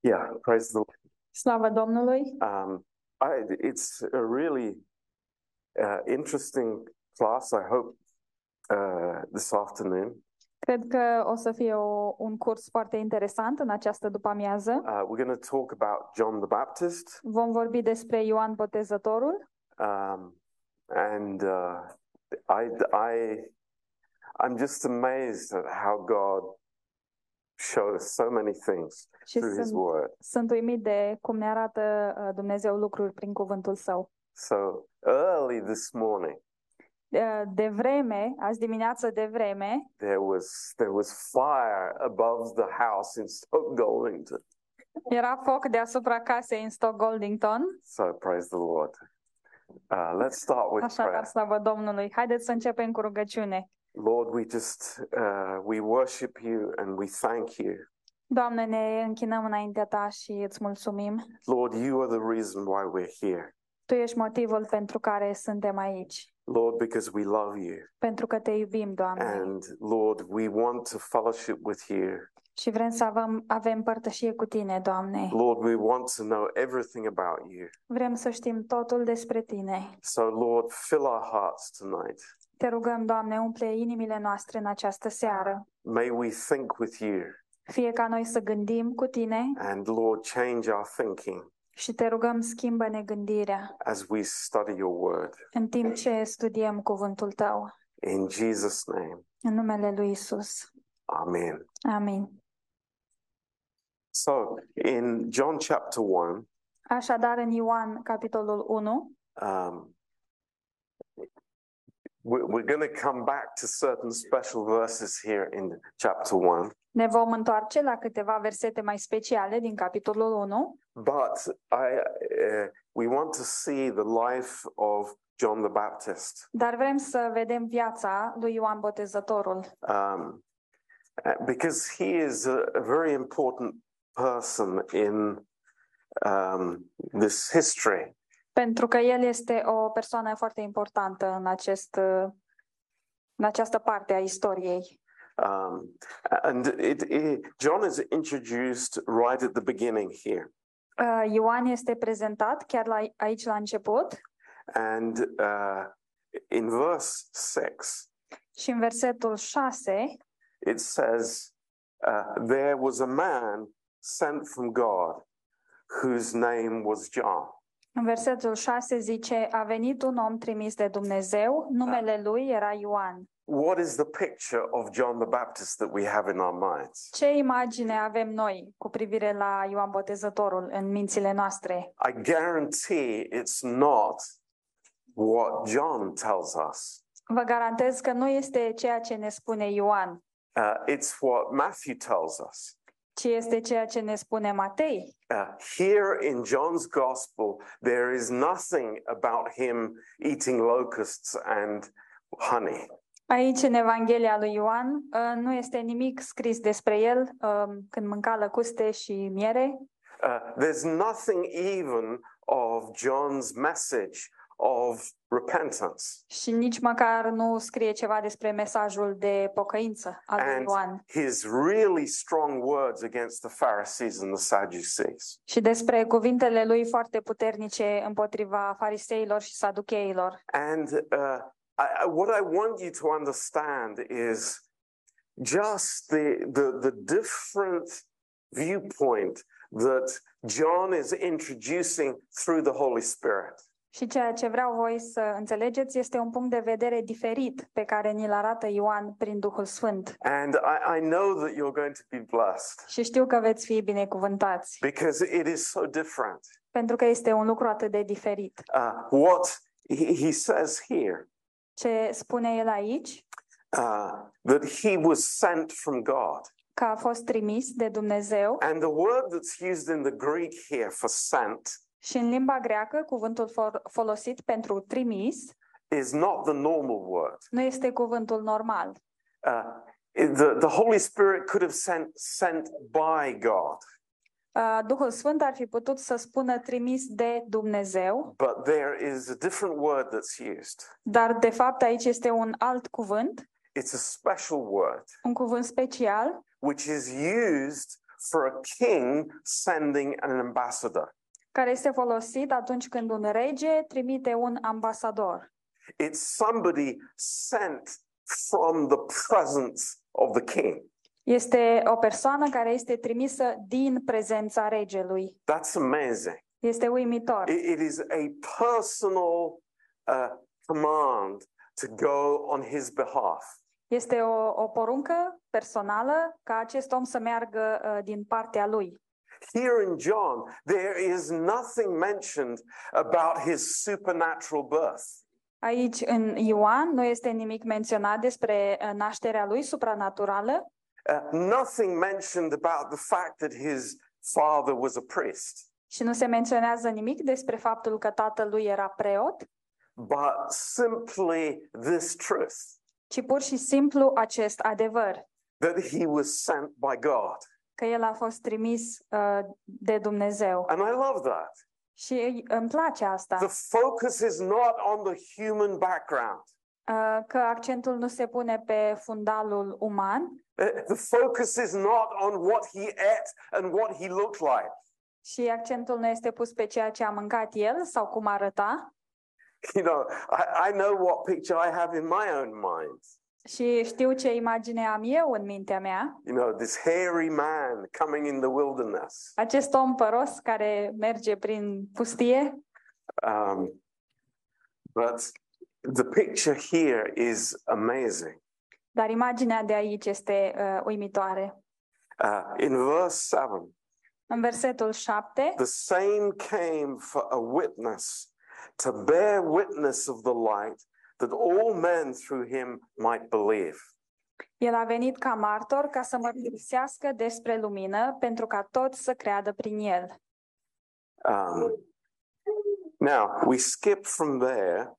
Yeah, praise the Lord. Slavă Domnului! Um, I, it's a really uh, interesting class, I hope, uh, this afternoon. Cred că o să fie o, un curs foarte interesant în această după-amiază. Uh, we're going to talk about John the Baptist. Vom vorbi despre Ioan Botezătorul Um, and uh, I, I, I'm just amazed at how God showed us so many things și through His sunt, Word. sunt uimit de cum ne arată uh, Dumnezeu lucruri prin cuvântul Său. So early this morning, De, de vreme, azi dimineață de vreme, there was there was fire above the house in Stoke Goldington. era foc deasupra casei în Stock Goldington. So praise the Lord. Uh, let's start with Așadar, prayer. slavă Domnului! Haideți să începem cu rugăciune. Lord, we just uh, we worship you and we thank you. Doamne, ne închinăm înaintea Ta și îți mulțumim. Lord, you are the reason why we're here. Tu ești motivul pentru care suntem aici. Lord, because we love you. Pentru că te iubim, Doamne. And Lord, we want to fellowship with you. Și vrem să avem, avem părtășie cu Tine, Doamne. Lord, we want to know everything about you. Vrem să știm totul despre Tine. So, Lord, fill our hearts tonight. Te rugăm, Doamne, umple inimile noastre în această seară. May we think with you. Fie ca noi să gândim cu Tine And Lord, change our thinking și te rugăm, schimbă-ne gândirea as we study your word. în timp ce studiem cuvântul Tău. In Jesus' name, În numele Lui Isus. Amen. Amin. So, in John chapter 1, Așadar, în Ioan, capitolul 1, um, we- we're going to come back to certain special verses here in chapter 1. ne vom întoarce la câteva versete mai speciale din capitolul 1, But I, uh, we want to see the life of John the Baptist dar vrem să vedem viața lui Ioan Botezătorul, um, uh, because he is a, a very important person in um, this history. Pentru că el este o persoană foarte importantă în, acest, în această parte a istoriei. Um, and it, it, John is introduced right at the beginning here. Uh, Ioan este prezentat chiar la, aici la început And uh, in verse 6, și în versetul 6 it says, uh, There was a man sent from God whose name was John. În versetul 6 zice, a venit un om trimis de Dumnezeu, numele lui era Ioan. What is the picture of John the Baptist that we have in our minds? Ce imagine avem noi cu privire la Ioan Botezătorul în mințile noastre? I guarantee it's not what John tells us. Vă garantez că nu este ceea ce ne spune Ioan, Uh, it's what Matthew tells us. Ci este ceea ce ne spune Matei. Uh, here in John's gospel, there is nothing about him eating locusts and honey. Aici, în Evanghelia lui Ioan, uh, nu este nimic scris despre el um, când mânca lăcuste și miere. Uh, there's nothing even of John's message of repentance. Și nici măcar nu scrie ceva despre mesajul de pocăință al lui And Ioan his really strong words against the Pharisees and the Sadducees. și despre cuvintele lui foarte puternice împotriva fariseilor și saducheilor. And uh, I- what I want you to understand is just the, the, the different viewpoint that John is introducing through the Holy Spirit. Și ceea ce vreau voi să înțelegeți este un punct de vedere diferit pe care ni-l arată Ioan prin Duhul Sfânt. And I, I know that you're going to be blessed Și știu că veți fi binecuvântați, because it is so different. pentru că este un lucru atât de diferit. Uh, what he, he says here, Ce spune el aici, uh, that he was sent from God. că a fost trimis de Dumnezeu And the word that's used in the Greek here for sent și în limba greacă cuvântul for- folosit pentru trimis is not the normal word. nu este cuvântul normal. Uh, the, the Holy Spirit could have sent, sent by God, Uh, Duhul Sfânt ar fi putut să spună trimis de Dumnezeu, but there is a different word that's used. dar de fapt aici este un alt cuvânt, It's a special word un cuvânt special which is used for a king sending an ambassador. Care este folosit atunci când un rege trimite un ambasador. It's somebody sent from the presence of the king. Este o persoană care este trimisă din prezența regelui. That's amazing. Este uimitor. It- it is a personal uh, command to go on his behalf. Este o, o poruncă personală ca acest om să meargă uh, din partea lui. Here in John, there is nothing mentioned about his supernatural birth. Aici, în Ioan, nu este nimic menționat despre uh, nașterea lui supranaturală, Uh, nothing mentioned about the fact that his father was a priest, Și nu se menționează nimic despre faptul că tatăl lui era preot, but simply this truth ci pur și simplu acest adevăr, that he was sent by God. Că el a fost trimis uh, de Dumnezeu. And I love that. Și îmi place asta, The focus is not on the human background. uh, că accentul nu se pune pe fundalul uman, Uh, The focus is not on what he ate and what he looked like. și accentul nu este pus pe ceea ce a mâncat el sau cum arăta, You know, I, I know what picture I have in my own mind. Și știu ce imagine am eu în mintea mea. You know, this hairy man coming in the wilderness. Acest om păros care merge prin pustie, Um, but the picture here is amazing. dar imaginea de aici este uh, uimitoare. Uh, in verse 7, În versetul 7, the same came for a witness to bear witness of the light that all men through him might believe. el a venit ca martor ca să mărturisească despre lumină pentru ca toți să creadă prin el. Um, now, we skip from there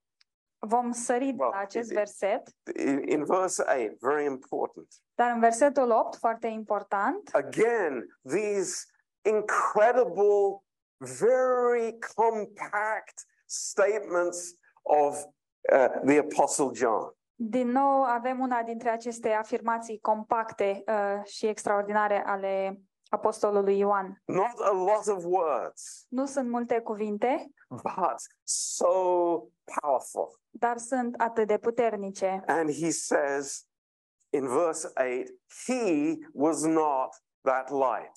Vom sări de Well, la acest verset, in, in verse 8, very important. dar în versetul 8, foarte important, Again, these incredible, very compact statements of uh, the Apostle John. din nou avem una dintre aceste afirmații compacte uh, și extraordinare ale apostolului Ioan. Not a lot of words, Nu sunt multe cuvinte, but so powerful. dar sunt atât de puternice. And he says in verse 8, He was not that light,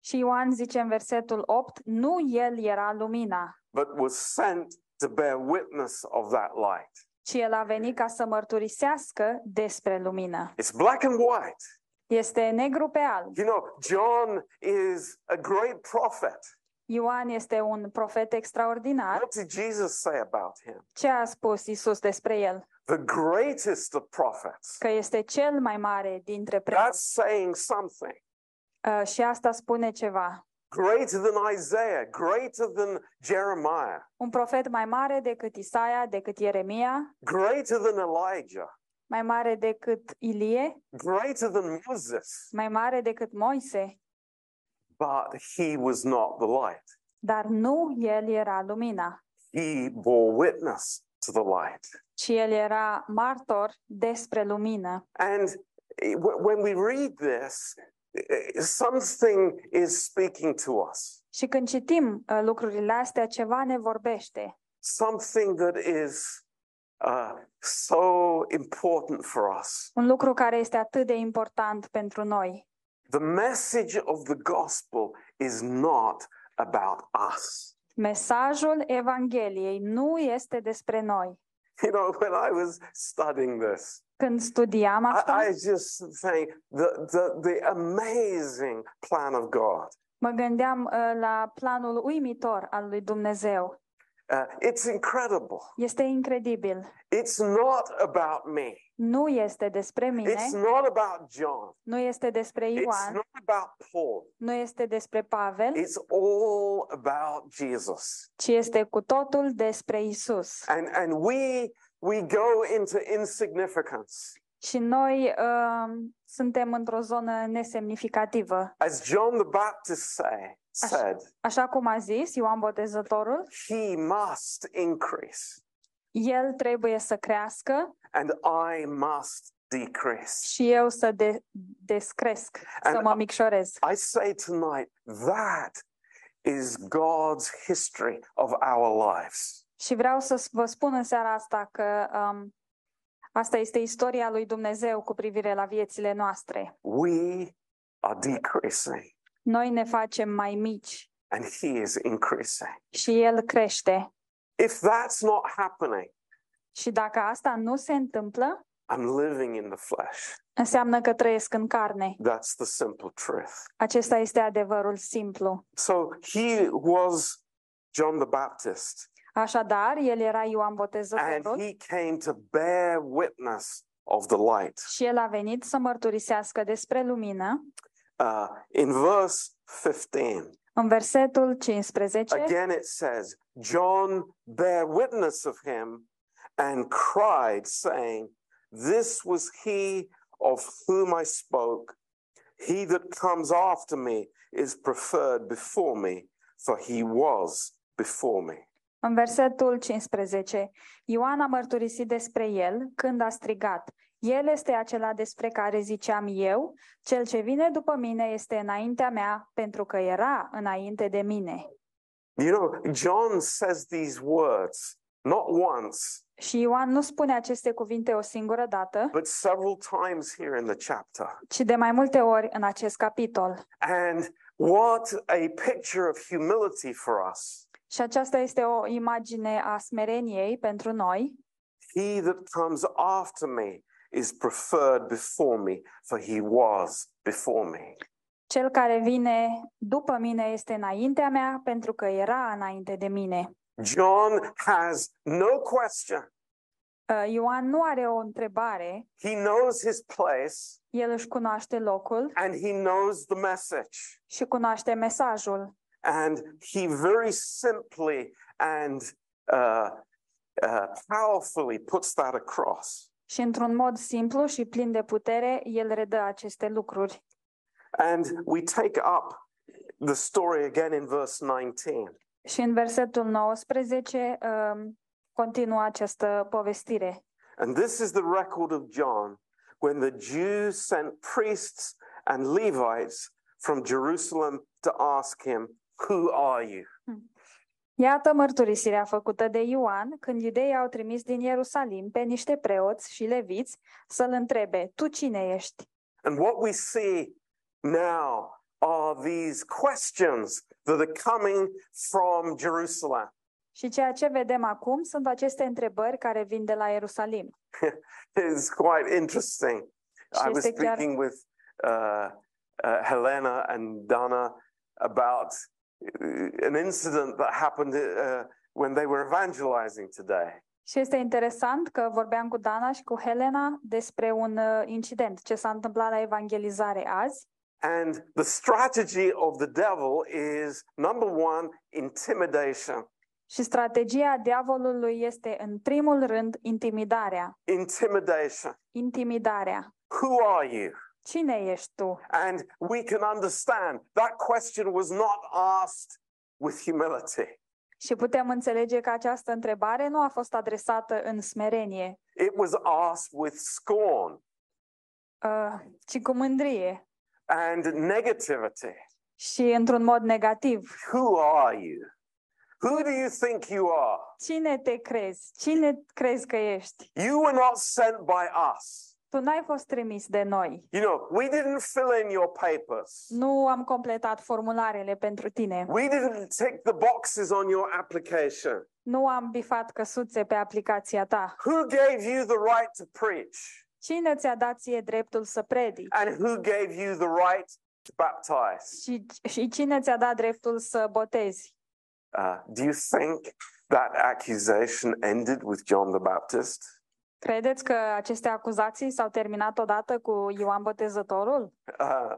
Și Ioan zice în versetul 8, nu el era lumina, but was sent to bear witness of that light. ci el a venit ca să mărturisească despre lumină. It's black and white. Este negru pe alb. You know, John is a great prophet. Ioan este un profet extraordinar. What did Jesus say about him? Ce a spus Isus despre el? The greatest of prophets. Că este cel mai mare dintre preoți. That's saying something. Uh, și asta spune ceva. Greater than Isaiah, greater than Jeremiah, Un profet mai mare decât Isaia, decât Ieremia, greater than Elijah, mai mare decât Ilie, greater than Moses. mai mare decât Moise, But he was not the light. dar nu el era lumina, He bore witness to the light. ci el era martor despre lumină. And wh- when we read this, something is speaking to us, Și când citim uh, lucrurile astea, ceva ne vorbește. something that is uh, so important for us. Un lucru care este atât de important pentru noi. The message of the gospel is not about us. Mesajul Evangheliei nu este despre noi. You know, when I was studying this, Când studiam asta, I, I just think the, the, the amazing plan of God. mă gândeam uh, la planul uimitor al lui Dumnezeu. Uh, it's incredible. Este incredibil. It's not about me. Nu este despre mine, It's not about John. nu este despre It's Ioan, not about Paul. nu este despre Pavel, It's all about Jesus. ci este cu totul despre Isus. And and we we go into insignificance. Și noi uh, suntem într-o zonă nesemnificativă. As John the Baptist say, said, Așa cum a zis Ioan Botezătorul, he must increase el trebuie să crească and I must decrease. și eu să de- descresc, să And- mă micșorez. I say tonight that is God's history of our lives. Și vreau să s- vă spun în seara asta că um, asta este istoria lui Dumnezeu cu privire la viețile noastre. We are decreasing Noi ne facem mai mici and He is increasing. și El crește. If that's not happening, Și dacă asta nu se întâmplă, I'm living in the flesh. înseamnă că trăiesc în carne. That's the simple truth. Acesta este adevărul simplu. So he was John the Baptist, Așadar, el era Ioan and Botezătorul he came to bear witness of the light. și el a venit să mărturisească despre lumină. Uh, in verse 15, În versetul 15, again it says, John bare witness of him and cried, saying, This was he of whom I spoke. He that comes after me is preferred before me, for he was before me. În versetul 15, Ioan a mărturisit despre el când a strigat, El este acela despre care ziceam eu, cel ce vine după mine este înaintea mea, pentru că era înainte de mine. You know, John says these words not once, Și Ioan nu spune aceste cuvinte o singură dată, but several times here in the chapter. ci de mai multe ori în acest capitol. And what a picture of humility for us. Și aceasta este o imagine a smereniei pentru noi. He that comes after me is preferred before me, for he was before me. Cel care vine după mine este înaintea mea, pentru că era înainte de mine. John has no question. Uh, Ioan nu are o întrebare, He knows his place el își cunoaște locul and he knows the message. și cunoaște mesajul. And he very simply and uh, uh, powerfully puts that across. Și într-un mod simplu și plin de putere, el redă aceste lucruri. And we take up the story again in verse 19. Și în versetul 19 um, continuă această povestire. And this is the record of John when the Jews sent priests and Levites from Jerusalem to ask him, Who are you? Iată mărturisirea făcută de Ioan când iudeii au trimis din Ierusalim pe niște preoți și leviți să-l întrebe, tu cine ești? And what we see now are these questions that are coming from Jerusalem. Și ceea ce vedem acum sunt aceste întrebări care vin de la Ierusalim. It's quite interesting. Și was este chiar- speaking with uh, uh, Helena and Dana about uh, an incident that happened uh, when they were evangelizing today. Și este interesant că vorbeam cu Dana și cu Helena despre un uh, incident, ce s-a întâmplat la evangelizare azi. And the strategy of the devil is number one, intimidation. Și strategia diavolului este, în primul rând, intimidarea. Intimidation. Intimidarea. Who are you? Cine ești tu? And we can understand that question was not asked with humility. Și putem înțelege că această întrebare nu a fost adresată în smerenie, It was asked with scorn uh, ci cu mândrie and negativity. și într-un mod negativ. Who are you? Who do you think you are? Cine te crezi? Cine crezi că ești? You were not sent by us. Tu n-ai fost trimis de noi. You know, we didn't fill in your papers. Nu am completat formularele pentru tine. We didn't tick the boxes on your application. Nu am bifat căsuțe pe aplicația ta. Who gave you the right to preach? Cine ți-a dat ție dreptul să predici? And who gave you the right to baptize? Și, și cine ți-a dat dreptul să botezi? Uh, do you think that accusation ended with John the Baptist? Credeți că aceste acuzații s-au terminat odată cu Ioan Botezătorul? Uh,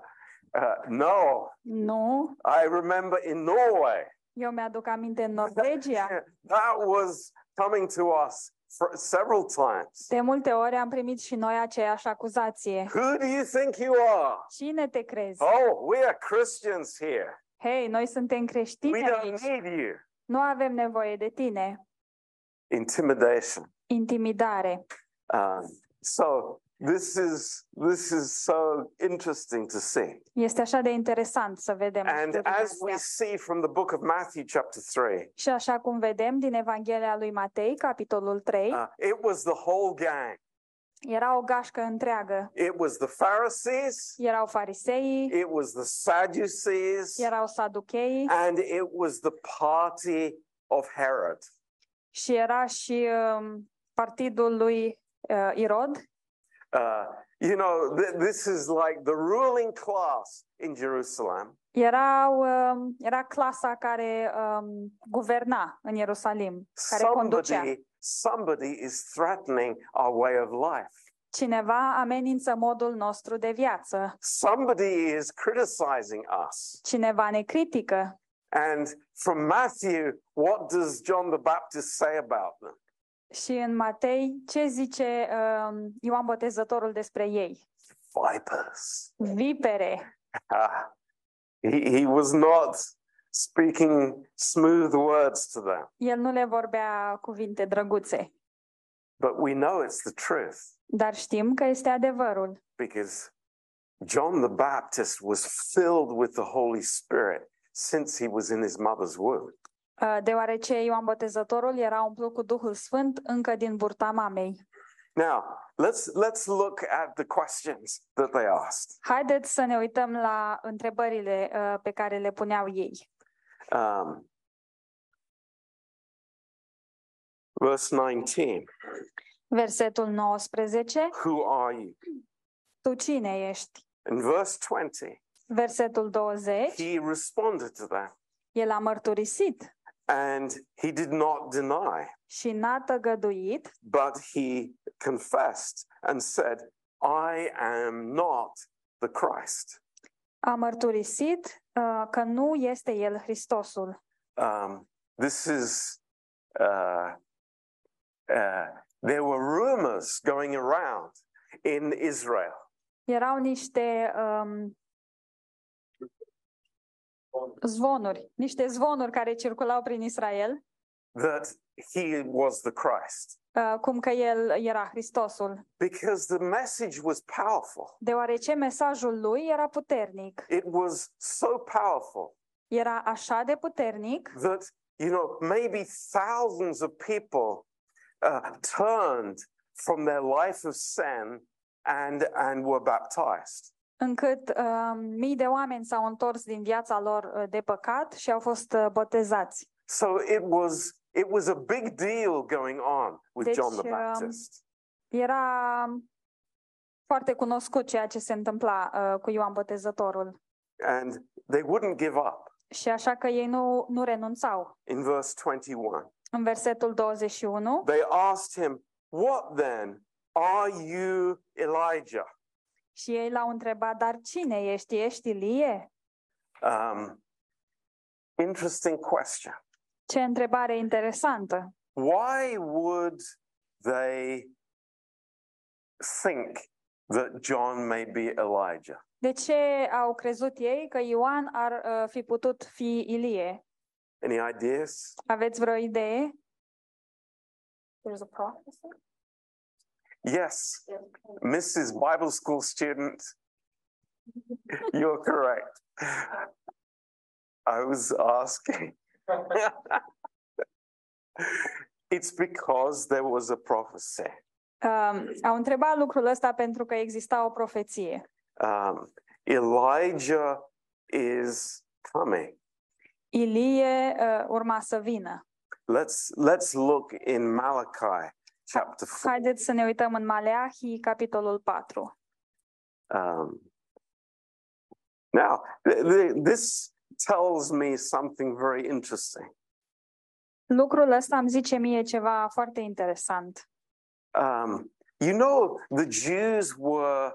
uh, no, Nu. I remember in Norway, Eu mi-aduc aminte în Norvegia. that was coming to us for several times. De multe ori am primit și noi aceeași acuzație. Who do you think you are? Cine te crezi? Oh, we are Christians here. Hei, noi suntem We creștini don't aici. need you. Nu avem nevoie de tine. Intimidation. Intimidare. Um, so This is this is so interesting to see. Este așa de interesant să vedem And lucrurile as we astea. see from the book of Matthew, chapter 3, Și așa cum vedem din Evanghelia lui Matei, capitolul 3, uh, it was the whole gang. era o gașcă întreagă. It was the Pharisees, Erau fariseii, it was the Sadducees, erau saducheii and it was the party of Herod. și era și um, partidul lui uh, Irod. Uh, you know, th- this is like the ruling class in Jerusalem. Erau, um, era clasa care um, guverna în Ierusalim, care conducea. Somebody, somebody is threatening our way of life. Cineva amenință modul nostru de viață. Somebody is criticizing us. Cineva ne critică. And from Matthew, what does John the Baptist say about them? Și în Matei, ce zice um, Ioan Botezătorul despre ei? Vipers. Vipere. Ah, he, he was not speaking smooth words to them, El nu le vorbea cuvinte drăguțe, but we know it's the truth dar știm că este adevărul. because John the Baptist was filled with the Holy Spirit since he was in his mother's womb. Uh, Deoarece Ioan Botezătorul era umplut cu Duhul Sfânt încă din burta mamei. Now, let's let's look at the questions that they asked. Haideți să ne uităm la întrebările uh, pe care le puneau ei. Um, verse 19 Versetul 19. Who are you? Tu cine ești? In verse 20, Versetul 20. he responded to them El a mărturisit and he did not deny, și n-a tăgăduit, but he confessed and said, I am not the Christ. a mărturisit uh, că nu este el Hristosul. Um, this is, uh, uh, there were rumors going around in Israel Erau niște um, zvonuri, niște zvonuri care circulau prin Israel, that he was the Christ uh, cum că el era Hristosul, because the message was powerful. deoarece mesajul lui era puternic. It was so powerful Era așa de puternic that, you know, maybe thousands of people uh, turned from their life of sin and, and were baptized. Încât uh, mii de oameni s-au întors din viața lor uh, de păcat și au fost uh, botezați. So it was, it was a big deal going on with Deci, John the um, Baptist. Era foarte cunoscut ceea ce se întâmpla uh, cu Ioan Botezătorul. And they wouldn't give up. Și așa că ei nu, nu renunțau. In verse 21, În versetul 21, they asked him, What then? Are you Elijah? Și ei l-au întrebat, dar cine ești? Ești Ilie? Um, interesting question. Ce întrebare interesantă! Why would they think that John may be Elijah? De ce au crezut ei că Ioan ar uh, fi putut fi Ilie? Any ideas? Aveți vreo idee? There's a prophecy. Yes, Mrs. Bible School student, you're correct. I was asking. it's because there was a prophecy. Um, au întrebat lucrul ăsta pentru că exista o profeție. Um, Elijah is coming. Ilie uh, urma să vină. Let's let's look in Malachi chapter 4. Haideți să ne uităm în Maleahi, capitolul 4. Um, now, th- th- this tells me something very interesting. Lucrul ăsta îmi zice mie ceva foarte interesant. Um, you know, the Jews were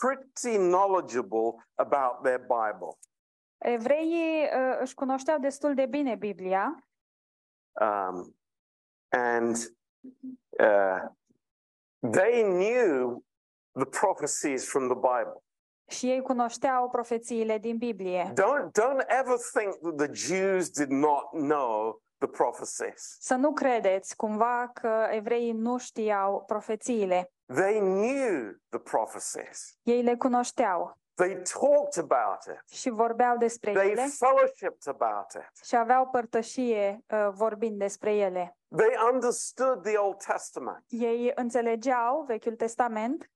pretty knowledgeable about their Bible. Evreii uh, își cunoșteau destul de bine Biblia Um, and uh, they knew the prophecies from the Bible. și ei cunoșteau profețiile din Biblie. Don't, don't ever think that the Jews did not know the prophecies. Să nu credeți cumva că evreii nu știau profețiile. They knew the prophecies. Ei le cunoșteau They talked about it. și vorbeau despre They ele fellowshipped about it. și aveau părtășie uh, vorbind despre ele. They understood the Old Testament. Ei înțelegeau Vechiul Testament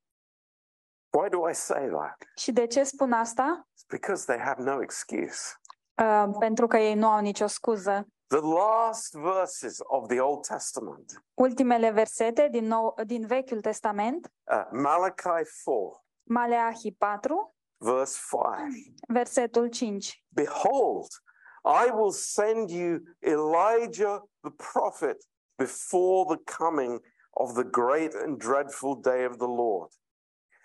Why do I say that? și de ce spun asta? It's because they have no excuse. Uh, pentru că ei nu au nicio scuză. The last verses of the Old Testament, Ultimele versete din, nou, din Vechiul Testament, uh, Malachi 4, Maleahi 4, verse 5. versetul 5. Behold, I will send you Elijah the prophet before the coming of the great and dreadful day of the Lord.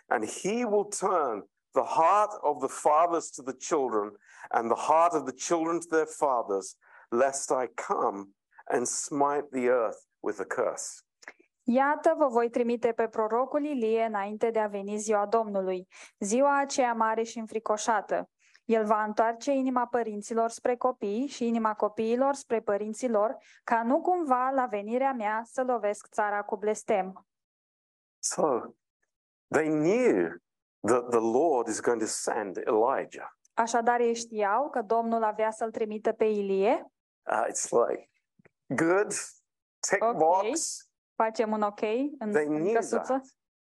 And he will turn the heart of the fathers to the children and the heart of the children to their fathers, lest I come and smite the earth with a curse. Iată, vă voi trimite pe prorocul Ilie înainte de a veni ziua Domnului, ziua aceea mare și înfricoșată. El va întoarce inima părinților spre copii și inima copiilor spre părinților, ca nu cumva la venirea mea să lovesc țara cu blestem. So they knew that the Lord is going to send Elijah. Așadar ei știau că Domnul avea să-l trimită pe Ilie. Uh, it's like, good, tick Ok. box. Facem un ok în, They în knew căsuță. that.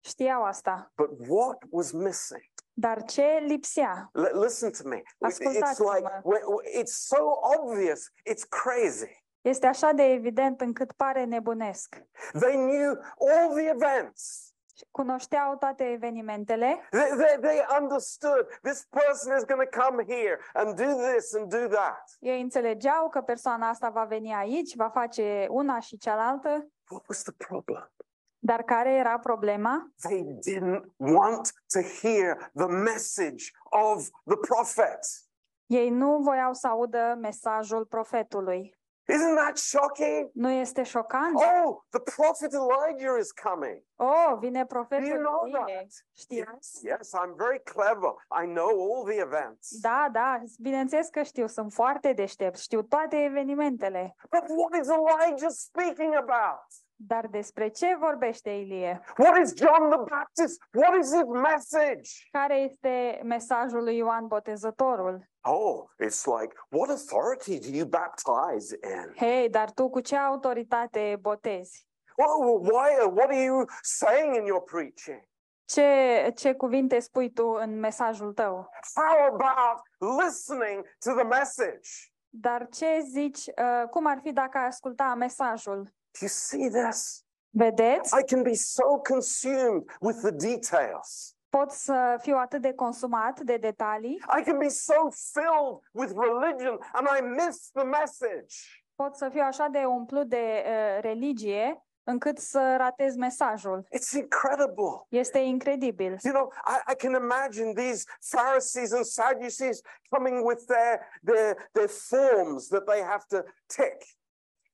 Știau asta. But what was missing? Dar ce lipsea? L- listen to me. It's Ascultați-mă. like, we- it's so obvious, it's crazy. Este așa de evident încât pare nebunesc. They knew all the events. Cunoșteau toate evenimentele, They, they, they understood this person is going to come here and do this and do that. ei înțelegeau că persoana asta va veni aici, va face una și cealaltă, What was the problem? dar care era problema? They didn't want to hear the message of the prophet. Ei nu voiau să audă mesajul profetului. Isn't that shocking? Nu este șocant? Oh, the prophet Elijah is coming. Oh, vine Do profetul you know Ilie. that? Știați? Yes, yes, I'm very clever. I know all the events. Da, da, bineînțeles că știu, sunt foarte deștept, știu toate evenimentele. But what is Elijah speaking about? Dar despre ce vorbește Ilie? What is John the Baptist? What is his message? Care este mesajul lui Ioan Botezătorul? Oh, it's like, what authority do you baptize in? Hei, dar tu cu ce autoritate botezi? Oh, why? What are you saying in your preaching? Ce, ce cuvinte spui tu în mesajul tău? How about listening to the message? Dar ce zici, uh, cum ar fi dacă ai asculta mesajul? Do you see this? Vedeți? I can be so consumed with the details. Pot să fiu atât de consumat de detalii, I can be so filled with religion and I miss the message. pot să fiu așa de umplut de uh, religie încât să ratez mesajul. It's incredible. Este incredibil. You know, I, I can imagine these Pharisees and Sadducees coming with their, their, their forms that they have to tick.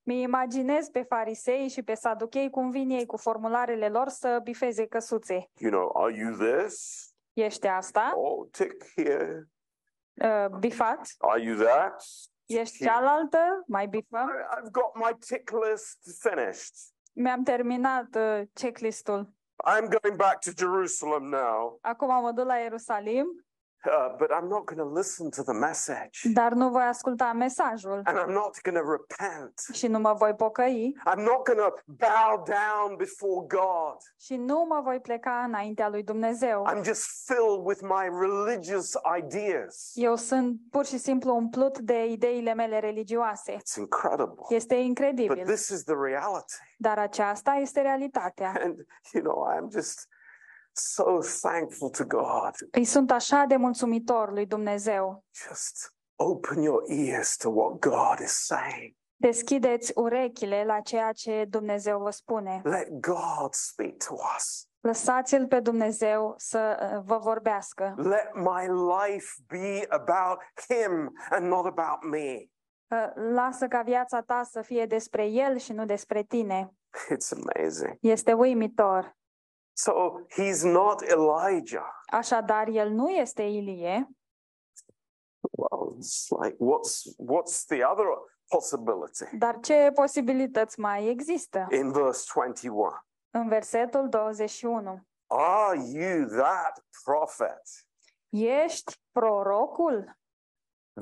Mi imaginez pe farisei și pe saduchei cum vin ei cu formularele lor să bifeze căsuțe. You know, are you this? Ești asta, Oh, tick here. uh, bifat. Are you that? Ești Here. cealaltă, mai bifăm. I- I've got my tick list finished. Mi-am terminat uh, checklist-ul. I'm going back to Jerusalem now, Acum mă duc la Ierusalim, uh, but I'm not going to listen to the message. dar nu voi asculta mesajul And I'm not going to repent. și nu mă voi pocăi I'm not going to bow down before God. și nu mă voi pleca înaintea lui Dumnezeu. I'm just filled with my religious ideas. Eu sunt pur și simplu umplut de ideile mele religioase. It's incredible. Este But incredibil, this is the reality. dar aceasta este realitatea. And, you know, I'm just so thankful to God. Îi sunt așa de mulțumitor lui Dumnezeu. Just open your ears to what God is saying. Deschideți urechile la ceea ce Dumnezeu vă spune. Let God speak to us. Lăsați-l pe Dumnezeu să uh, vă vorbească. Let my life be about Him and not about me. Uh, Lasă ca viața ta să fie despre el și nu despre tine. It's amazing. Este uimitor. So he's not Elijah. Așadar, el nu este Ilie. Well, it's like what's what's the other possibility Dar ce posibilități mai există? in verse 21? În versetul 21. Are you that prophet? Ești prorocul?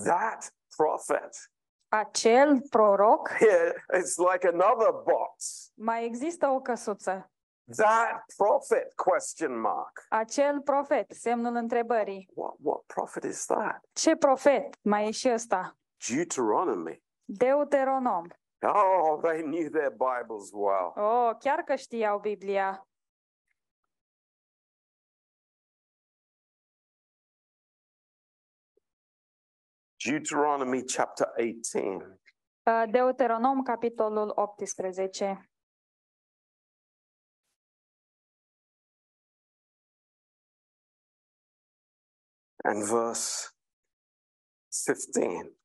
That prophet. Acel proroc? Here, it's like another box. Mai există o căsuță. That prophet? Question mark. Acel profet, semnul întrebării. What what prophet is that? Ce profet? Mai e și ăsta. Deuteronomy. Deuteronom. Oh, they knew their Bibles well. Oh, chiar că știau Biblia. Deuteronomy chapter 18. Uh, Deuteronom, capitolul 18. And verse 15.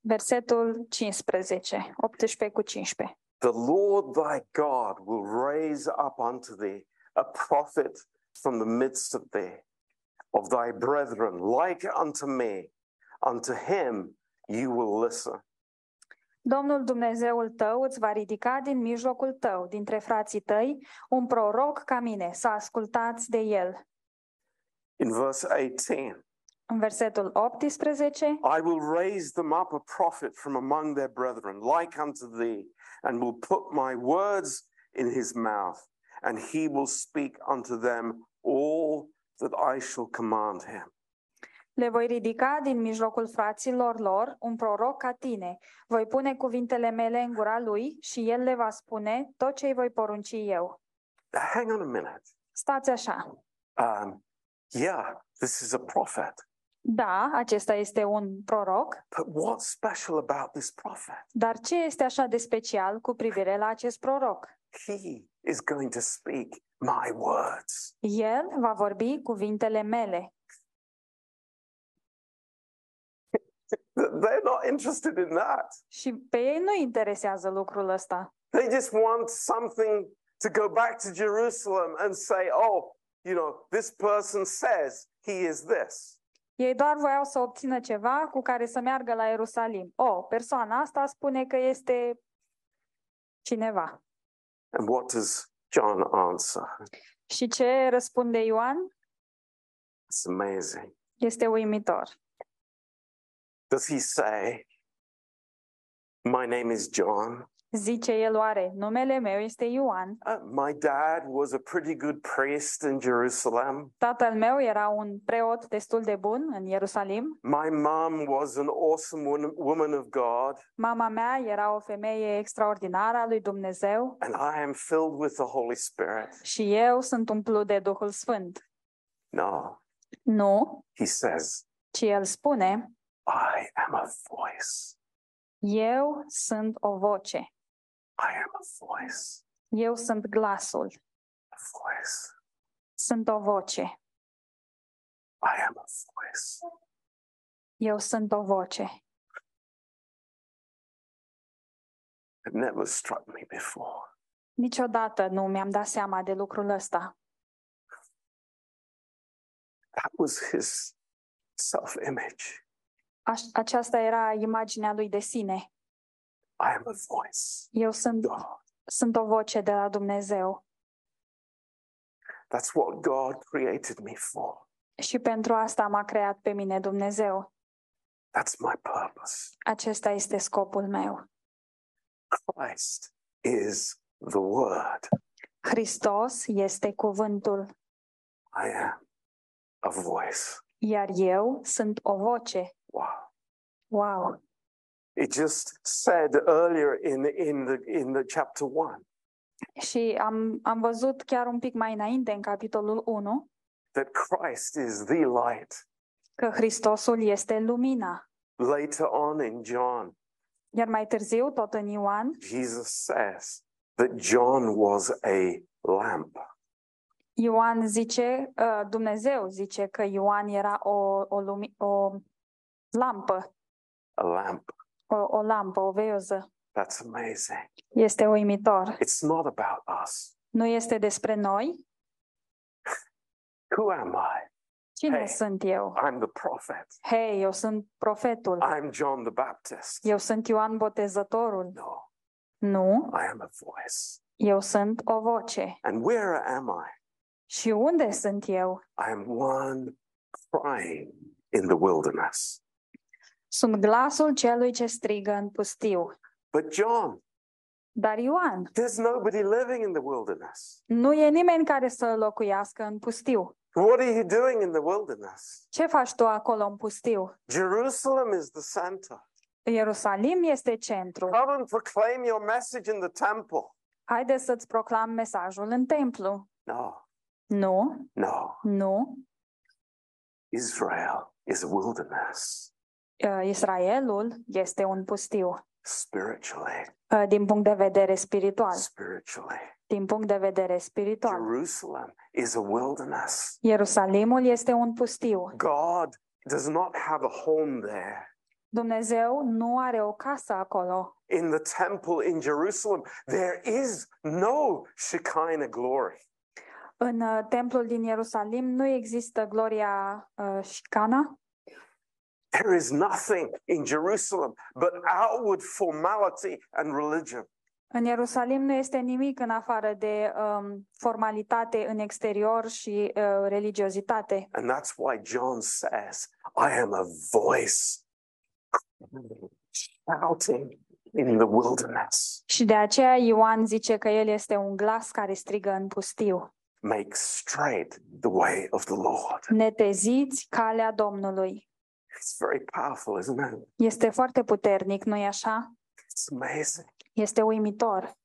Versetul 15, 18 cu 15. The Lord thy God will raise up unto thee a prophet from the midst of thee, of thy brethren, like unto me. Unto him you will listen. Domnul Dumnezeul tău îți va ridica din mijlocul tău, dintre frații tăi, un proroc ca mine, să ascultați de el. In verse 18, În versetul 18, I will raise them up a prophet from among their brethren, like unto thee, and will put my words in his mouth, and he will speak unto them all that I shall command him. le voi ridica din mijlocul fraților lor un proroc ca tine. Voi pune cuvintele mele în gura lui și el le va spune tot ce îi voi porunci eu. Hang on a minute. Stați așa. Um, yeah, this is a prophet. Da, acesta este un proroc, But what's special about this prophet? dar ce este așa de special cu privire la acest proroc? He is going to speak my words. El va vorbi cuvintele mele. They're not interested in that. Și pe ei nu interesează lucrul ăsta. They just want something to go back to Jerusalem and say, oh, you know, this person says he is this. Ei doar voiau să obțină ceva cu care să meargă la Ierusalim. O, persoana asta spune că este cineva. And what does John answer? Și ce răspunde Ioan? It's amazing. Este uimitor. Does he say, My name is John? Zice el oare, numele meu este Ioan. Uh, my dad was a pretty good priest in Jerusalem. Tatăl meu era un preot destul de bun în Ierusalim. My mom was an awesome won- woman of God, Mama mea era o femeie extraordinară a lui Dumnezeu and I am filled with the Holy Spirit. și eu sunt umplut de Duhul Sfânt. No, Nu, he says, ci el spune, I am a voice. eu sunt o voce. I am a voice. Eu sunt glasul. A voice. Sunt o voce. I am a voice. Eu sunt o voce. It never struck me before. Niciodată nu mi-am dat seama de lucrul ăsta. That was his self image. Aș- aceasta era imaginea lui de sine. I am a voice. Eu sunt, God. sunt o voce de la Dumnezeu. That's what God created me for. Și pentru asta m-a creat pe mine Dumnezeu. That's my purpose. Acesta este scopul meu. Christ is the Word. Hristos este cuvântul, I am a voice. iar eu sunt o voce. Wow. Wow! It just said earlier in, in, the, in the chapter 1 Și am, am văzut chiar un pic mai înainte, în capitolul 1, that Christ is the light. că Hristosul este lumina. Later on in John, Iar mai târziu, tot în Ioan, Jesus says that John was a lamp. Ioan zice, uh, Dumnezeu zice că Ioan era o, o, lumi, o lampă, A lamp. O, o lampă, o veioză. That's amazing. Este uimitor. It's not about us. Nu este despre noi. Who am I? Cine Hey. sunt eu? I'm the prophet. Hei, eu sunt profetul. I'm John the Baptist. Eu sunt Ioan Botezătorul. No, Nu, I am a voice. eu sunt o voce. And where am I? Și unde sunt eu? I am one crying in the wilderness. Sunt glasul celui ce strigă în pustiu. But John, Dar Ioan, there's nobody living in the wilderness. nu e nimeni care să locuiască în pustiu. What are you doing in the wilderness? Ce faci tu acolo în pustiu? Jerusalem is the center. Ierusalim este centru. Come and proclaim your message in the temple. Haide să-ți proclam mesajul în templu. No, Nu, no. nu. Israel is a wilderness Uh, Israelul este un pustiu. spiritually. Uh, Din punct de vedere spiritual. Spiritually. Din punct de vedere spiritual. Jerusalem is a wilderness. Ierusalimul este un pustiu. God does not have a home there. Dumnezeu nu are o casă acolo. In the temple in Jerusalem, there is no Shekinah glory. În uh, templul din Ierusalim nu există gloria uh, Shikana. There is nothing in Jerusalem but outward formality and religion. În Ierusalim nu este nimic în afară de um, formalitate în exterior și uh, religiozitate. And that's why John says, I am a voice shouting in the wilderness. Și de aceea Ioan zice că el este un glas care strigă în pustiu. Make straight the way of the Lord. Neteziți calea Domnului. It's very powerful, isn't it? Este foarte puternic, nu-i așa? It's amazing. Este uimitor.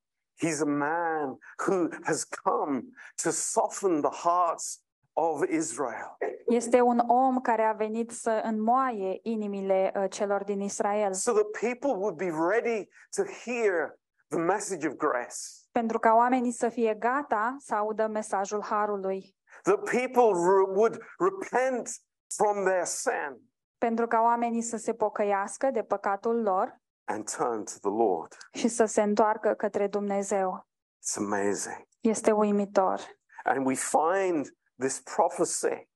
He's a man who has come to soften the hearts of Israel. Este un om care a venit să înmoaie inimile uh, celor din Israel, so that people would be ready to hear the message of grace. pentru ca oamenii să fie gata să audă mesajul harului, That people re- would repent from their sin pentru ca oamenii să se pocăiască de păcatul lor and turn to the Lord. și să se întoarcă către Dumnezeu. It's amazing. Este uimitor. And we find this prophecy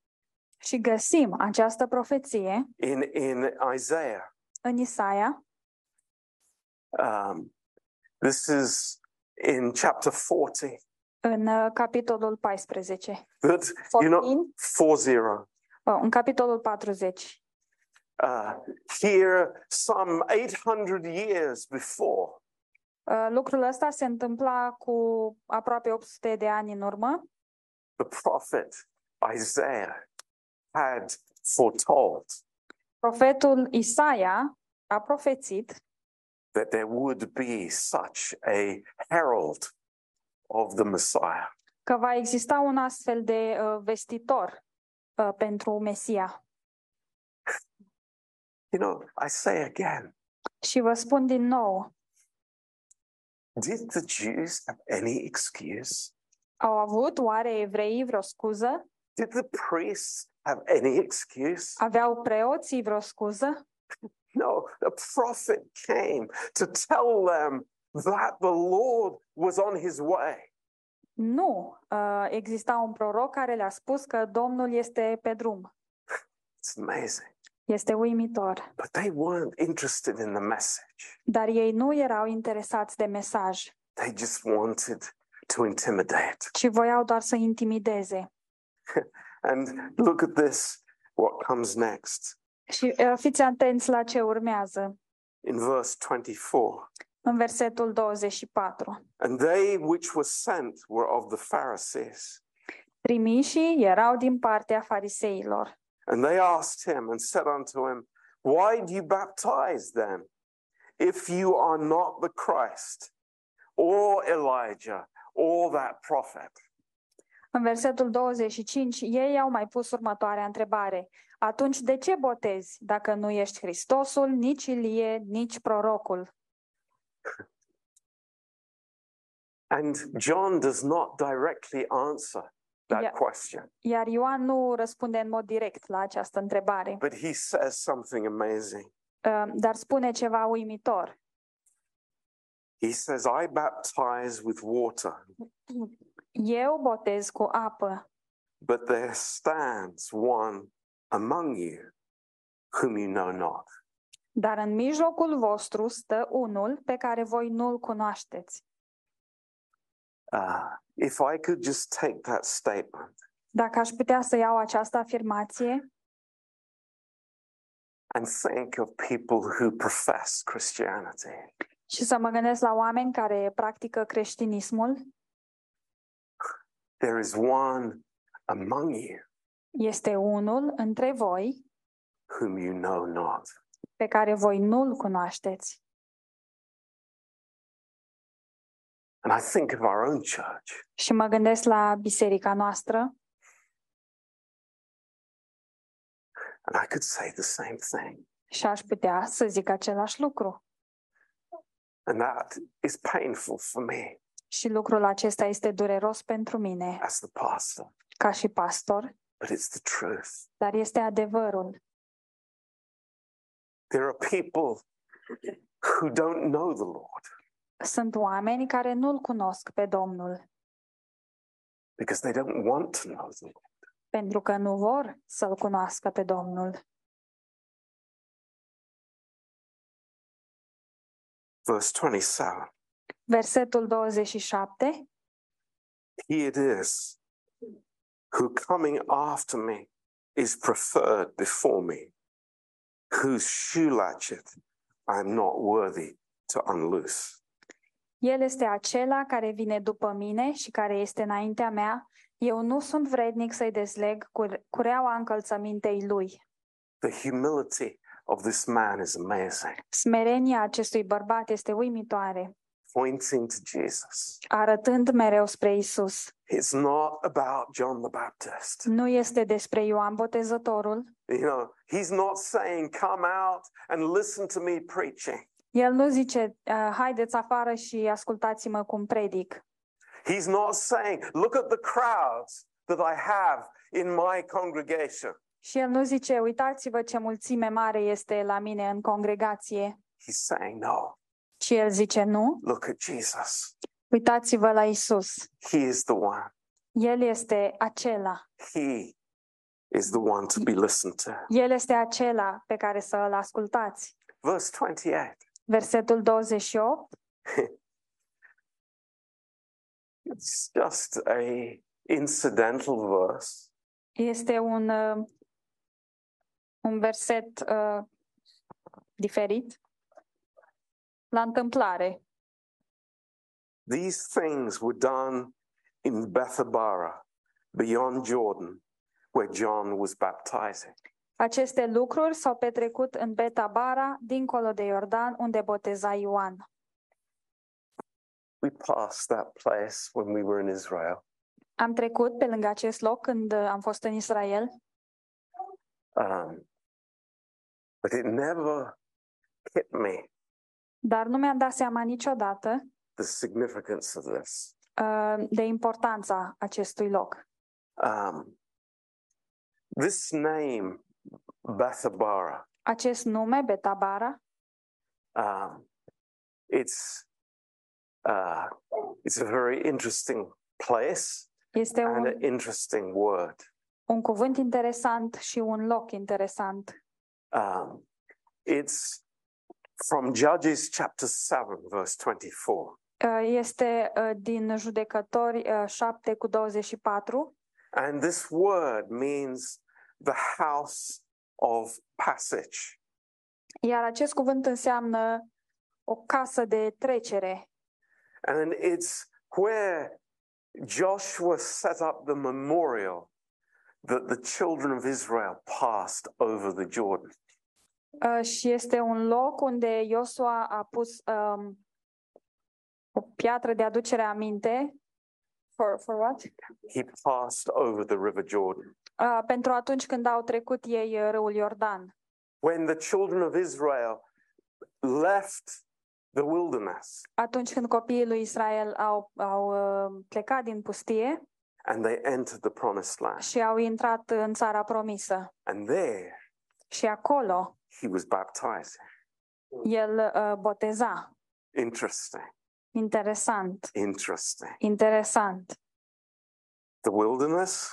Și găsim această profeție in, in Isaiah. în Isaia, Um, this is in chapter 40. în uh, capitolul 14. That, you know, 14, 40. oh, în capitolul 40. Uh, here, some 800 years before, Uh, Lucrul ăsta se întâmpla cu aproape 800 de ani în urmă. the prophet Isaiah had foretold Profetul Isaia a profețit that there would be such a herald of the Messiah. că va exista un astfel de uh, vestitor uh, pentru Mesia. You know, I say again, Și vă spun din nou, did the Jews have any excuse? au avut oare evreii vreo scuză? Did the priests have any excuse? Aveau preoții vreo scuză? No, a prophet came to tell them that the Lord was on his way. Nu. Uh, exista un proroc care le-a spus că Domnul este pe drum. It's amazing. Este uimitor. But they weren't interested in the message. Dar ei nu erau interesați de mesaj, They just wanted to intimidate. ci voiau doar să intimideze. And look at this, what comes next. Și uh, fiți atenți la ce urmează In verse 24. în versetul 24. And they which were sent were of the Pharisees. Trimișii erau din partea fariseilor. And they asked him and said unto him, Why do you baptize then, if you are not the Christ, or Elijah, or that prophet? În versetul 25, ei au mai pus următoarea întrebare. Atunci de ce botezi dacă nu ești Hristosul, nici Ilie, nici prorocul? And John does not directly answer that Yeah. question, Iar Ioan nu răspunde în mod direct la această întrebare, but he says something amazing. uh, dar spune ceva uimitor. He says, I baptize with water, Eu botez cu apă, but there stands one among you whom you know not. Dar în mijlocul vostru stă unul pe care voi nu-l cunoașteți. Uh, if I could just take that statement Dacă aș putea să iau această afirmație and think of people who profess Christianity, și să mă gândesc la oameni care practică creștinismul, there is one among you este unul între voi whom you know not. pe care voi nu-l cunoașteți. And I think of our own church. Și mă gândesc la biserica noastră And I could say the same thing. și aș putea să zic același lucru. And that is painful for me Și lucrul acesta este dureros pentru mine as the pastor, ca și pastor, but it's the truth. dar este adevărul. There are people who don't know the Lord Sunt oameni care nu-l cunosc pe Domnul because they don't want to know the Lord. pentru că nu vor să-l cunoască pe Domnul. Verse 27 Versetul 27. He it is who coming after me is preferred before me, whose shoe latchet I am not worthy to unloose. El este acela care vine după mine și care este înaintea mea. Eu nu sunt vrednic să-i dezleg cu- cureaua încălțămintei lui. The humility of this man is amazing, Smerenia acestui bărbat este uimitoare, pointing to Jesus. arătând mereu spre Isus. It's not about John the Baptist. Nu este despre Ioan Botezătorul. You know, he's not saying, Come out and listen to me preaching. El nu zice, "Uh, haideți afară și ascultați-mă cum predic. He's not saying, Look at the crowds that I have in my congregation. Și el nu zice, uitați-vă ce mulțime mare este la mine în congregație. He's saying, No, Și el zice, nu, look at Jesus. uitați-vă la Isus. He is the one. El este acela. He is the one to be listened to. El este acela pe care să îl ascultați. Verse 28. Versetul 28 It's just a incidental verse, este un, uh, un verset uh, diferit. La întâmplare. These things were done in Bethabara, beyond Jordan, where John was baptizing. Aceste lucruri s-au petrecut în Betabara, dincolo de Iordan, unde boteza Ioan. We passed that place when we were in Israel. Am trecut pe lângă acest loc când uh, am fost în Israel, Um, but it never hit me dar nu mi-am dat seama niciodată the significance of this. uh, de importanța acestui loc. Um, this name, Bethabara, Acest nume, Betabara, um, it's uh, it's a very interesting place este and un, an interesting word. un cuvânt interesant și un loc interesant. Um, it's from Judges chapter 7, verse 24. Uh, Este uh, din Judecători uh, 7 cu 24 And this word means the house of passage. Iar acest cuvânt înseamnă o casă de trecere. And it's where Joshua set up the memorial that the children of Israel passed over the Jordan. Uh, și este un loc unde Iosua a pus um, o piatră de aducere aminte. For, for what? He passed over the river Jordan. Uh, pentru atunci când au trecut ei uh, râul Iordan. When the children of Israel left the wilderness Atunci când copiii lui Israel au, au uh, plecat din pustie and they entered the promised land. și au intrat în țara promisă. And there Și acolo he was baptized. el uh, boteza. Interesting. Interesant. Interesting. Interesant. The wilderness,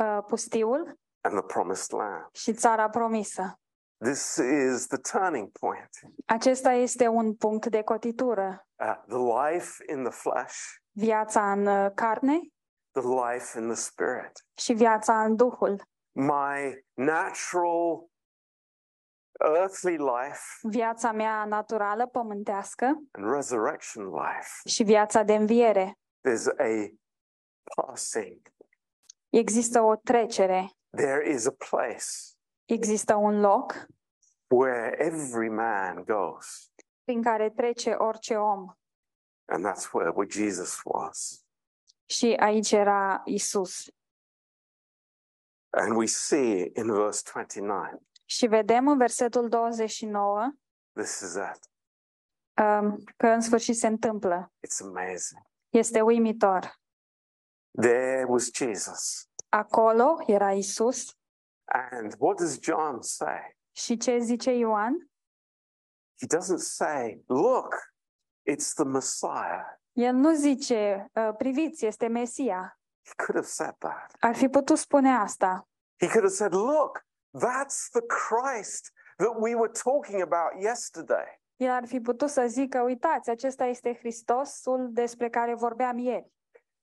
Uh, pustiul and the promised land. și țara promisă. This is the turning point. Acesta este un punct de cotitură. Uh, the life in the flesh, Viața în uh, carne the life in the spirit. și viața în Duhul. My natural earthly life Viața mea naturală, pământească and resurrection life. și viața de înviere. There's a passing. Există o trecere, There is a place există un loc where every man goes. prin care trece orice om. And that's where, where Jesus was. Și aici era Isus. And we see in verse 29, Și vedem în versetul 29 this is it. um, că în sfârșit se întâmplă. It's amazing. Este uimitor. There was Jesus. Acolo era Isus And what does John say? și ce zice Ioan? He doesn't say, look, it's the Messiah. El nu zice, "Uh, priviți, este Mesia. He could have said that. Ar fi putut spune asta. He could have said, look, that's the Christ that we were talking about yesterday. El ar fi putut să zică, uitați, acesta este Hristosul despre care vorbeam ieri.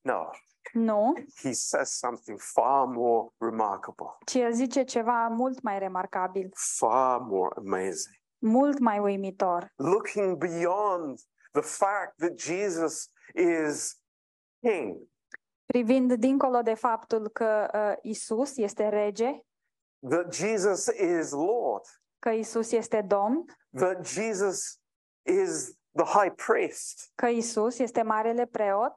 No, Nu, he says something far more remarkable, ci el zice ceva mult mai remarcabil, far more amazing. mult mai uimitor. Looking beyond the fact that Jesus is king, Privind dincolo de faptul că uh, Isus este rege, that Jesus is Lord, că Isus este Domn, that Jesus is the high priest. că Isus este marele preot,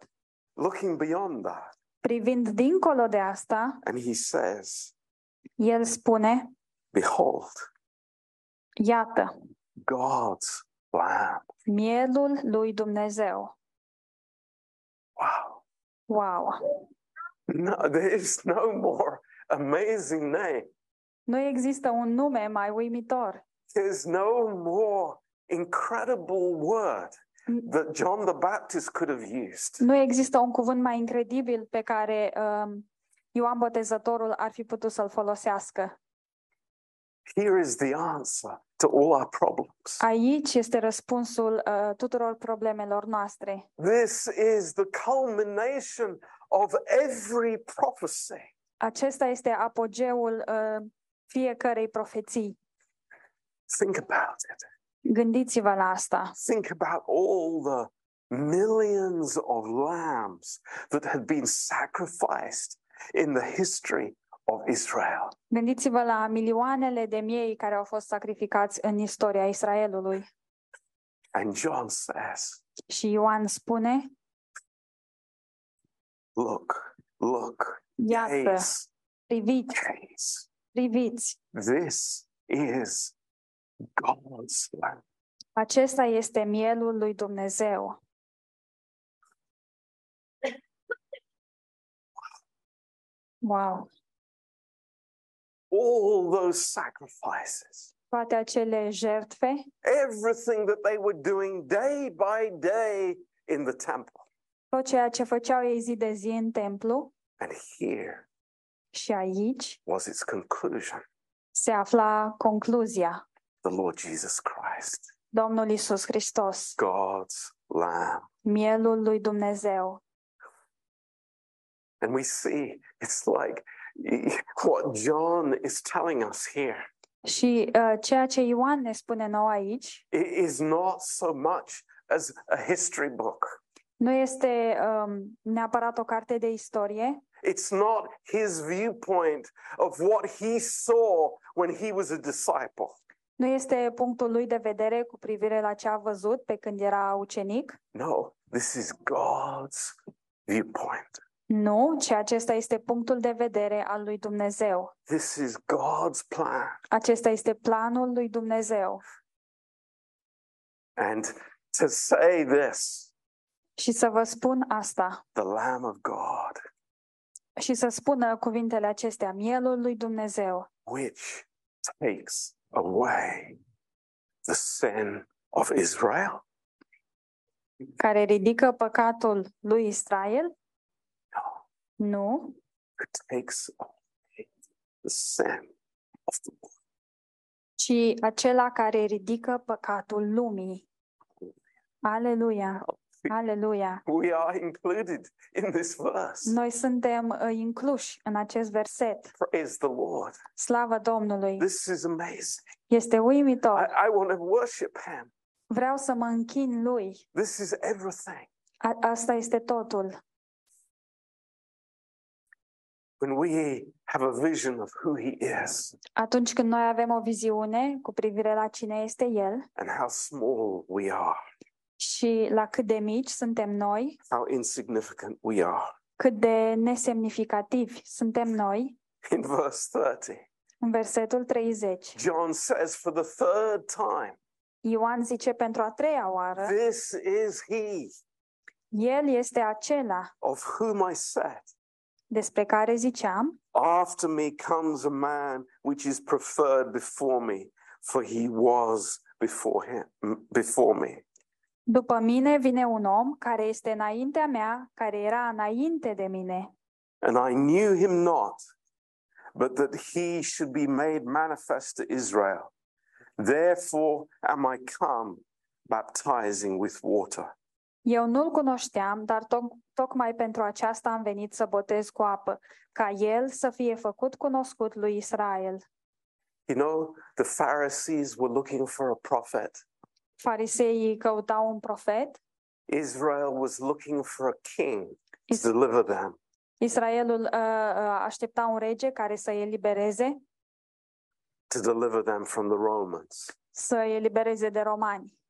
Looking beyond that. privind dincolo de asta, And he says, el spune, Behold, iată, God's Lamb. mielul lui Dumnezeu. Wow. Wow! No, there is no more amazing name. Nu există un nume mai uimitor. There's no more incredible word that John the Baptist could have used. Nu există un cuvânt mai incredibil pe care um, Ioan Botezătorul ar fi putut să-l folosească. Here is the answer to all our problems. Aici este răspunsul uh, tuturor problemelor noastre. This is the culmination of every prophecy. Acesta este apogeul uh, fiecărei profeții. Think about it. Gândiți-vă la asta. Think about all the millions of lambs that had been sacrificed in the history of Israel. Gândiți-vă la milioanele de miei care au fost sacrificați în istoria Israelului. And John says, Și Ioan spune, Look, look, iată, gaze, priviți, gaze. priviți, This is God's lamb. acesta este mielul lui Dumnezeu. Wow! All those sacrifices, Toate acele jertfe, everything that they were doing day by day in the temple. tot ceea ce făceau ei zi de zi în templu And here și aici was its conclusion se afla concluzia. The Lord Jesus Christ, Domnul Isus Hristos, God's Lamb. mielul lui Dumnezeu. And we see it's like what John is telling us here Și uh, ceea ce Ioan ne spune nou aici i- is not so much as a history book. nu este um, neapărat o carte de istorie, It's not his viewpoint of what he saw when he was a disciple. Nu este punctul lui de vedere cu privire la ce a văzut pe când era ucenic. No, this is God's viewpoint. Nu, ci acesta este punctul de vedere al lui Dumnezeu. This is God's plan. Acesta este planul lui Dumnezeu. And to say this, Și să vă spun asta the Lamb of God, și să spună cuvintele acestea, mielul lui Dumnezeu, which takes away the sin of Israel. care ridică păcatul lui Israel? No, Nu, it takes away the sin of the world. ci acela care ridică păcatul lumii. Aleluia! Aleluia! We are included in this verse. Noi suntem uh, incluși în acest verset. Praise the Lord. Slavă Domnului! This is amazing. Este I, uimitor. I want to worship Him. Vreau să mă închin lui. This is everything. A- asta este totul. When we have a vision of who He is Atunci când noi avem o viziune cu privire la cine este El and how small we are, și la cât de mici suntem noi, how insignificant we are. cât de nesemnificativi suntem noi, In verse 30, în versetul 30, John says for the third time, Ioan zice pentru a treia oară, This is He El este acela of whom I said, despre care ziceam, After me comes a man which is preferred before me, for he was before him before me. După mine vine un om care este înaintea mea, care era înainte de mine. And I knew him not, but that he should be made manifest to Israel. Therefore am I come baptizing with water. Eu nu-l cunoșteam, dar toc- tocmai pentru aceasta am venit să botez cu apă, ca el să fie făcut cunoscut lui Israel. You know, the Pharisees were looking for a prophet. Fariseii căutau un profet, Israel was looking for a king Is- to deliver them. Israelul uh, uh, aștepta un rege care să-i elibereze, to deliver them from the Romans. să-i elibereze de romani.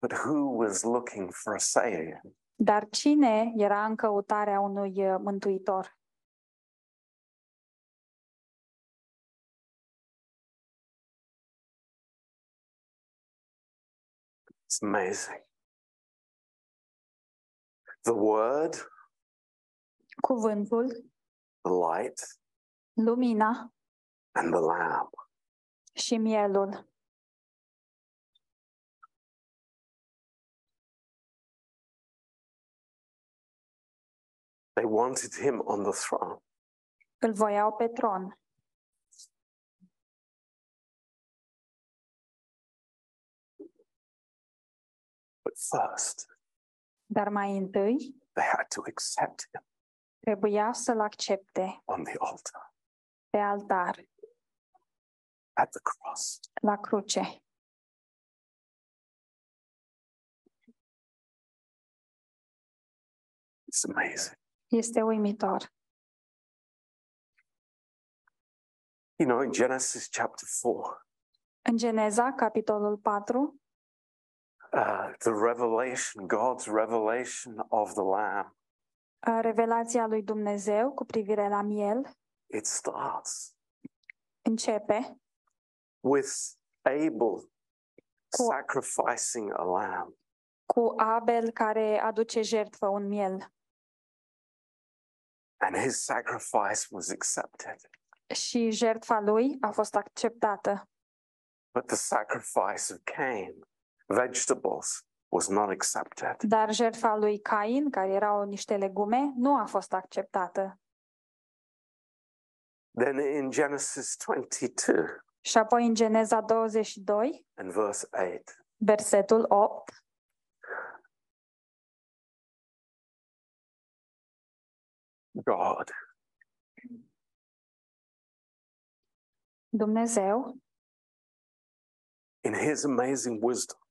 But who was looking for a Savior? Dar cine era în căutarea unui uh, mântuitor? It's amazing. The Word, Cuvântul, the light, lumina and the Lamb. și mielul. They wanted him on the throne. Îl voiau pe tron. First, Dar mai întâi they had to accept him trebuia să-l accepte on the altar, pe altar, at the cross. la cruce. It's amazing. Este uimitor. You know, in Genesis chapter 4, În Geneza, capitolul 4, uh, the revelation, God's revelation of the Lamb, uh, revelația lui Dumnezeu cu privire la miel it starts începe with Abel sacrificing a lamb. cu Abel care aduce jertfă un miel And his sacrifice was accepted. și jertfa lui a fost acceptată. But the sacrifice of Cain, vegetables, was not accepted. Dar jertfa lui Cain, care erau niște legume, nu a fost acceptată. Then in Genesis 22 Și apoi în Geneza 22, and verse 8, versetul 8, God Dumnezeu, in his amazing wisdom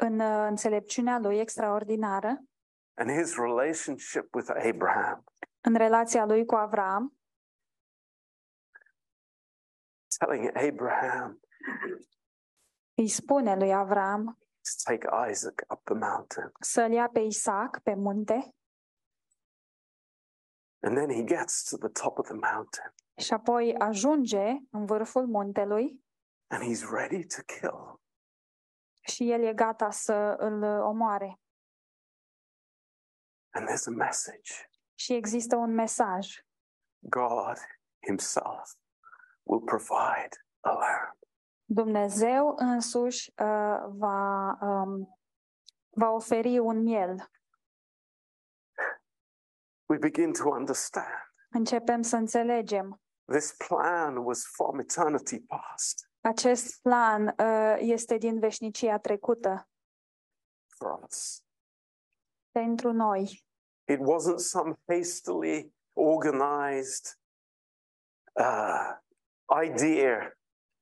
în uh, înțelepciunea lui extraordinară, and his relationship with Abraham, în relația lui cu Avram, telling Abraham. Îi spune lui Avram. To take Isaac up the mountain. să-l ia pe Isaac pe munte. And then he gets to the top of the mountain. Și apoi ajunge în vârful muntelui. And he's ready to kill. Și el e gata să îl omoare. And there's a message Și există un mesaj. God himself will provide a lamb. Dumnezeu însuși uh, va, um, va oferi un miel. We begin to understand Începem să înțelegem this plan was from eternity past Acest plan uh, este din veșnicia trecută for us. pentru noi. It wasn't some hastily organized uh, idea.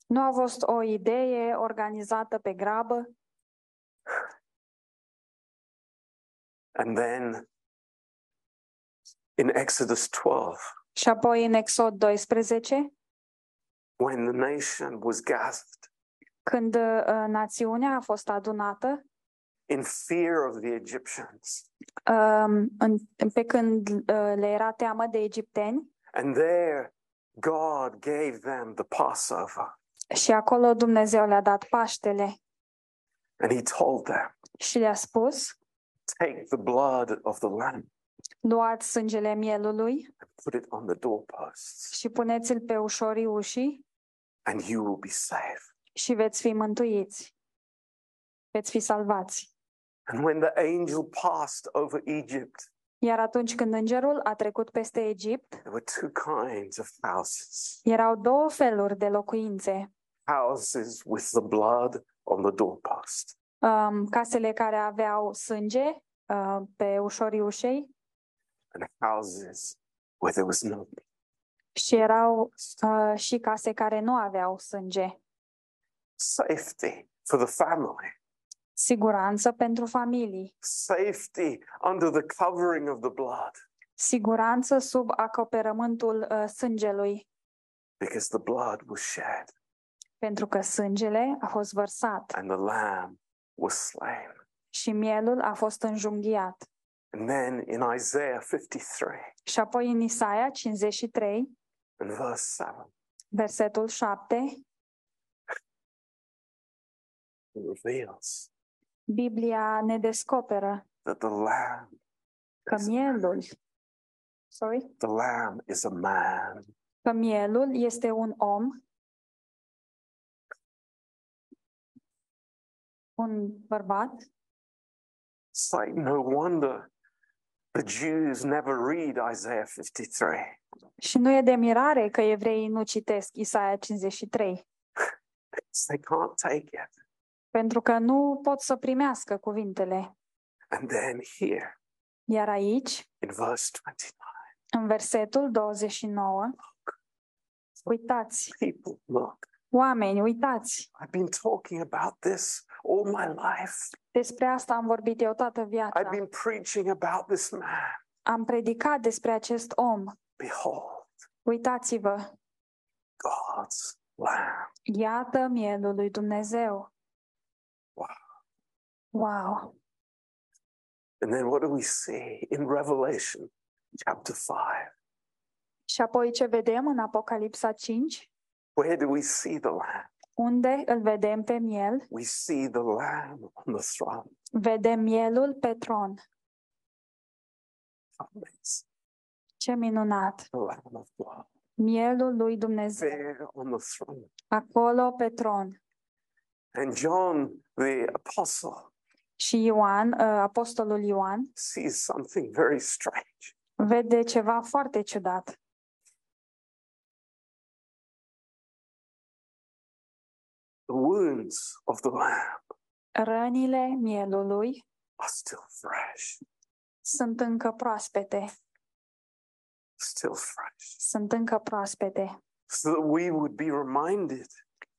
Nu a fost o idee organizată pe grabă And then in Exodus 12, și apoi în Exod 12, when the nation was gathered când uh, națiunea a fost adunată, in fear of the Egyptians, um, în, pe când uh, le era teamă de egipteni, and there God gave them the Passover, și acolo Dumnezeu le-a dat Paștele. And He told them, și le-a spus, Take the blood of the lamb luați sângele mielului and put it on the doorposts, și puneți-l pe ușorii ușii and you will be safe. și veți fi mântuiți. Veți fi salvați. And when the angel passed over Egypt, Iar atunci când îngerul a trecut peste Egipt, there were two kinds of houses erau două feluri de locuințe. houses with the blood on the doorpost, Um, casele care aveau sânge uh, pe ușorii ușei and houses where there was no și erau uh, și case care nu aveau sânge. safety for the family, Siguranță pentru familii, safety under the covering of the blood, siguranță sub acoperământul uh, sângelui, because the blood was shed pentru că sângele a fost vărsat and the lamb was slain. și mielul a fost înjunghiat. And then in Isaiah 53 Și apoi în Isaia 53, and verse 7, versetul 7, it reveals Biblia ne descoperă that the lamb, că mielul, sorry, the lamb is a man. că mielul este un om, un bărbat. It's like no wonder the Jews never read Isaiah 53. Și nu e de mirare că evreii nu citesc Isaia 53, They can't take it. pentru că nu pot să primească cuvintele. And then here Iar aici, in verse 29, în versetul 29, uitați, people look. oameni, uitați, I've been talking about this all my life. despre asta am vorbit eu toată viața. I've been preaching about this man. Am predicat despre acest om. Behold, Uitați-vă, God's lamb. iată mielul lui Dumnezeu. Wow. Wow! And then what do we see in Revelation chapter 5? Și apoi ce vedem în Apocalipsa 5? Where do we see the lamb? Unde îl vedem pe miel? We see the lamb on the throne. Vedem mielul pe tron. Amazing. Ce minunat! The lamb of God. Mielul lui Dumnezeu. There on the throne. Acolo pe tron. And John, the apostle, Și Ioan, uh, apostolul Ioan, sees something very strange. vede ceva foarte ciudat. The wounds of the lamb Rănile mielului are still fresh, sunt încă proaspete. still fresh. Sunt încă proaspete. So that we would be reminded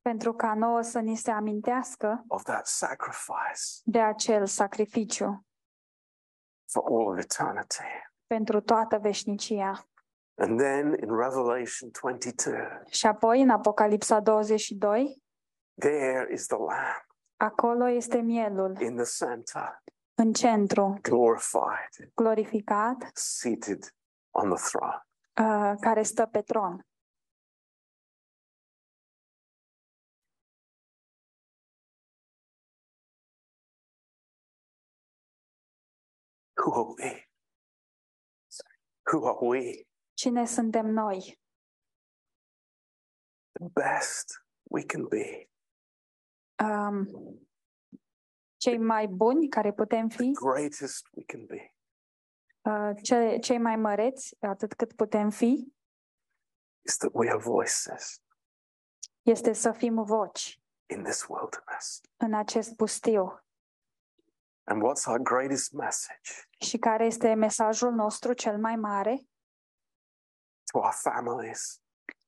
Pentru ca nouă să ni se amintească of that sacrifice de acel sacrificiu for all of eternity. pentru toată veșnicia. And then in Revelation 22, Și apoi, în Apocalipsa 22, there is the lamb acolo este mielul, in the center, în centru, glorified, glorificat, seated on the throne. uh, care stă pe tron. Who are we? Who are we? Cine suntem noi? The best we can be, Um, cei mai buni care putem fi, greatest we can be. uh, ce, cei mai măreți, atât cât putem fi, is that we are voices este să fim voci in this wilderness. în acest pustiu. And what's our greatest message Și care este mesajul nostru cel mai mare to our families,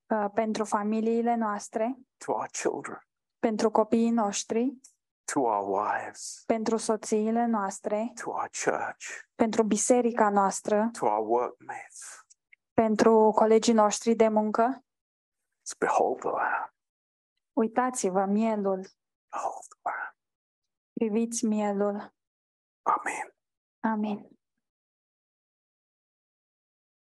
uh, pentru familiile noastre, to our children, pentru copiii noștri, to our wives, pentru soțiile noastre, to our church, pentru biserica noastră, to our workmates? pentru colegii noștri de muncă? It's behold the Lamb, Uitați-vă mielul, behold the Lamb. priviți mielul. Amen. Amin.